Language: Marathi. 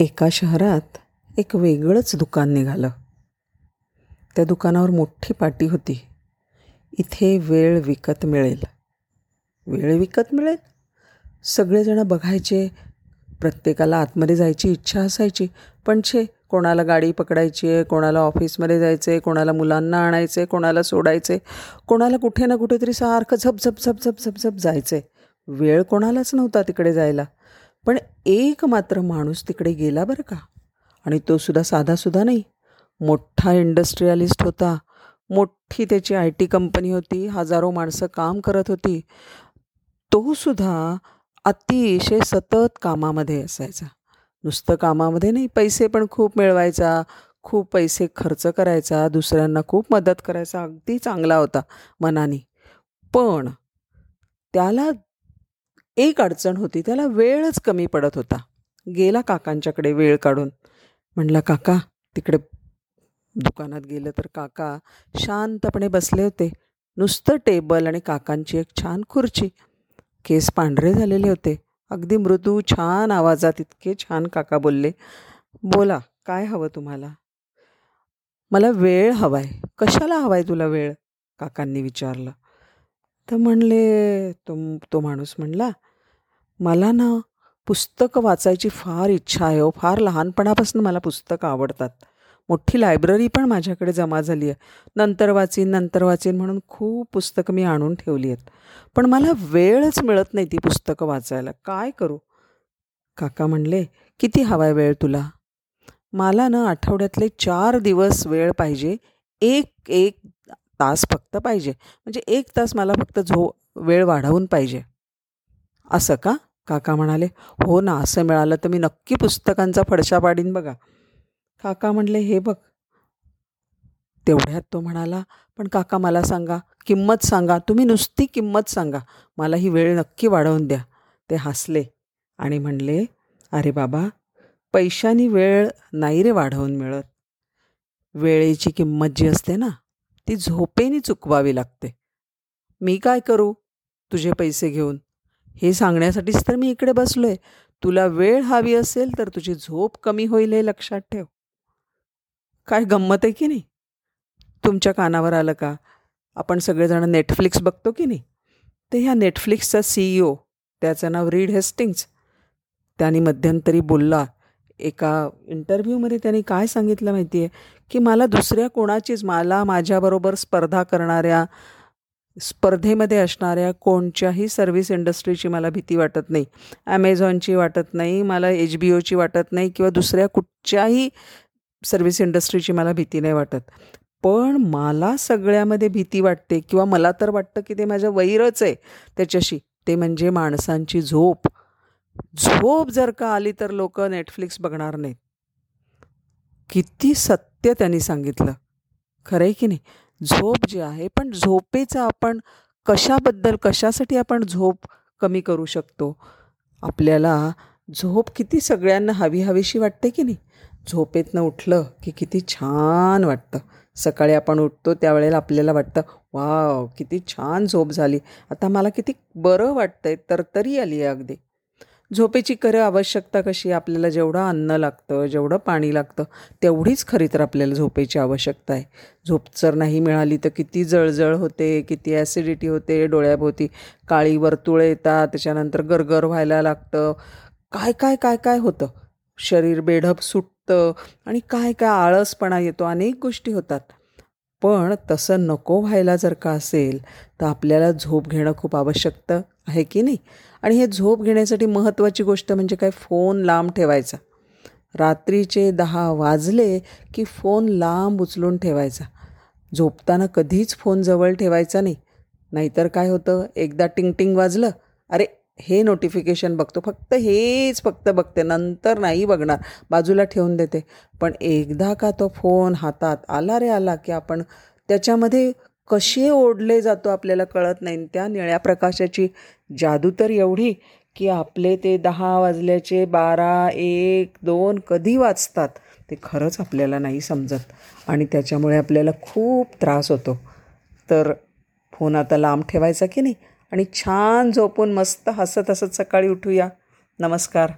एका शहरात एक वेगळंच दुकान निघालं. त्या दुकानावर मोठी पाटी होती. इथे वेळ विकत मिळेल. वेळ विकत मिळेल? सगळेजणं बघायचे. प्रत्येकाला आतमध्ये जायची इच्छा असायची. पण छे कोणाला गाडी पकडायची आहे कोणाला ऑफिसमध्ये जायचं आहे कोणाला मुलांना आणायचं आहे कोणाला सोडायचं आहे कोणाला कुठे ना कुठेतरी सारखं झप झप झप झप झप झप जायचं आहे वेळ कोणालाच नव्हता तिकडे जायला. पण एक मात्र माणूस तिकडे गेला बरं का? आणि तो सुद्धा साधासुद्धा नाही. मोठा इंडस्ट्रियलिस्ट होता. मोठी त्याची आय टी कंपनी होती. हजारो माणसं काम करत होती. तो सुद्धा अतिशय सतत कामामध्ये असायचा. नुसतं कामामध्ये नाही पैसे पण खूप मिळवायचा. खूप पैसे खर्च करायचा. दुसऱ्यांना खूप मदत करायचा. अगदी चांगला होता मनाने. पण त्याला एक अडचण होती त्याला वेळच कमी पडत होता. गेला काकांच्याकडे वेळ काढून. म्हणला काका तिकडे दुकानात गेलं तर काका शांतपणे बसले होते. नुसतं टेबल आणि काकांची एक छान खुर्ची. केस पांढरे झालेले होते. अगदी मृदू छान आवाजात इतके छान काका बोलले बोला काय हवं तुम्हाला? मला वेळ हवाय. कशाला हवाय तुला वेळ? काकांनी विचारलं. तर म्हणले तो तो माणूस म्हणला मला ना पुस्तकं वाचायची फार इच्छा आहे हो. फार लहानपणापासून मला पुस्तकं आवडतात. मोठी लायब्ररी पण माझ्याकडे जमा झाली आहे. नंतर वाचीन नंतर वाचीन म्हणून खूप पुस्तकं मी आणून ठेवली आहेत. पण मला वेळच मिळत नाही ती पुस्तकं वाचायला. काय करू? काका म्हणले किती हवाय वेळ तुला? मला ना आठवड्यातले चार दिवस वेळ पाहिजे. एक एक तास फक्त पाहिजे. म्हणजे एक तास मला फक्त झो वेळ वाढवून पाहिजे. असं का? काका म्हणाले हो ना असं मिळालं तर मी नक्की पुस्तकांचा फडशा पाडीन बघा. काका म्हणले हे बघ. तेवढ्यात तो म्हणाला पण काका मला सांगा किंमत सांगा तुम्ही नुसती किंमत सांगा मला ही वेळ नक्की वाढवून द्या. ते हसले आणि म्हणले अरे बाबा पैशानी वेळ नाही रे वाढवून मिळत. वेळेची किंमत जी असते ना ती झोपेनी चुकवावी लागते. मी काय करू तुझे पैसे घेऊन? हे सांगण्यासाठीच तर मी इकडे बसलो आहे तुला वेळ हवी असेल तर तुझी झोप कमी होईल हे लक्षात ठेव. काय गंमत आहे की नाही? तुमच्या कानावर आलं का? आपण सगळेजण नेटफ्लिक्स बघतो की नाही? तर ह्या नेटफ्लिक्सचा सी ई ओ त्याचं नाव रीड हेस्टिंग्स त्यांनी मध्यंतरी बोलला एका इंटरव्ह्यूमध्ये त्यांनी काय सांगितलं माहिती आहे की मला दुसऱ्या कोणाचीच मला माझ्याबरोबर स्पर्धा करणाऱ्या स्पर्धेमध्ये असणाऱ्या कोणत्याही सर्व्हिस इंडस्ट्रीची मला भीती वाटत नाही. ॲमेझॉनची वाटत नाही मला एच बी ओची वाटत नाही किंवा दुसऱ्या कुठच्याही सर्व्हिस इंडस्ट्रीची मला भीती नाही वाटत. पण मला सगळ्यामध्ये भीती वाटते किंवा मला तर वाटतं की ते माझ्या वैरच आहे त्याच्याशी. ते म्हणजे माणसांची झोप. झोप जर का आली तर लोक नेटफ्लिक्स बघणार नाहीत. किती सत्य त्यांनी सांगितलं. खरं आहे की नाही? झोप जी आहे पण झोपेचा आपण कशाबद्दल कशासाठी आपण झोप कमी करू शकतो? आपल्याला झोप किती सगळ्यांना हवी हवीशी वाटते की नाही? झोपेतनं उठलं की किती छान वाटतं. सकाळी आपण उठतो त्यावेळेला आपल्याला वाटतं वाव किती छान झोप झाली. आता मला किती बरं वाटतं आहे तर तरी आली आहे अगदी. झोपेची खरं आवश्यकता कशी आपल्याला जेवढं अन्न लागतं जेवढं पाणी लागतं तेवढीच खरी तर आपल्याला झोपेची आवश्यकता आहे. झोप जर नाही मिळाली तर किती जळजळ होते किती ॲसिडिटी होते डोळ्याभोवती काळी वर्तुळं येतात त्याच्यानंतर गरगर व्हायला लागतं. काय काय काय काय होतं? शरीर बेढप सुटतं आणि काय काय आळसपणा येतो अनेक गोष्टी होतात. पण तसं नको व्हायला जर का असेल तर आपल्याला झोप घेणं खूप आवश्यकता आहे की नाही? आणि हे झोप घेण्यासाठी महत्त्वाची गोष्ट म्हणजे काय? फोन लांब ठेवायचा. रात्रीचे दहा वाजले की फोन लांब उचलून ठेवायचा. झोपताना कधीच फोन जवळ ठेवायचा नाही. नाहीतर काय होतं? एकदा टिंग टिंग वाजलं. अरे हे नोटिफिकेशन बघतो. फक्त हेच फक्त बघते. नंतर नाही बघणार. बाजूला ठेवून देते. पण एकदा का तो फोन हातात आला रे आला की आपण त्याच्यामध्ये कसे ओढले जातो आपल्याला कळत नाही. त्या निळ्या प्रकाशाची जादू तर एवढी की आपले ते दहा वाजल्याचे बारा एक दोन कधी वाचतात ते खरंच आपल्याला नाही समजत. आणि त्याच्यामुळे आपल्याला खूप त्रास होतो. तर फोन आता लांब ठेवायचा की नाही? आणि छान झोपून मस्त हसत हसत सकाळी उठूया. नमस्कार.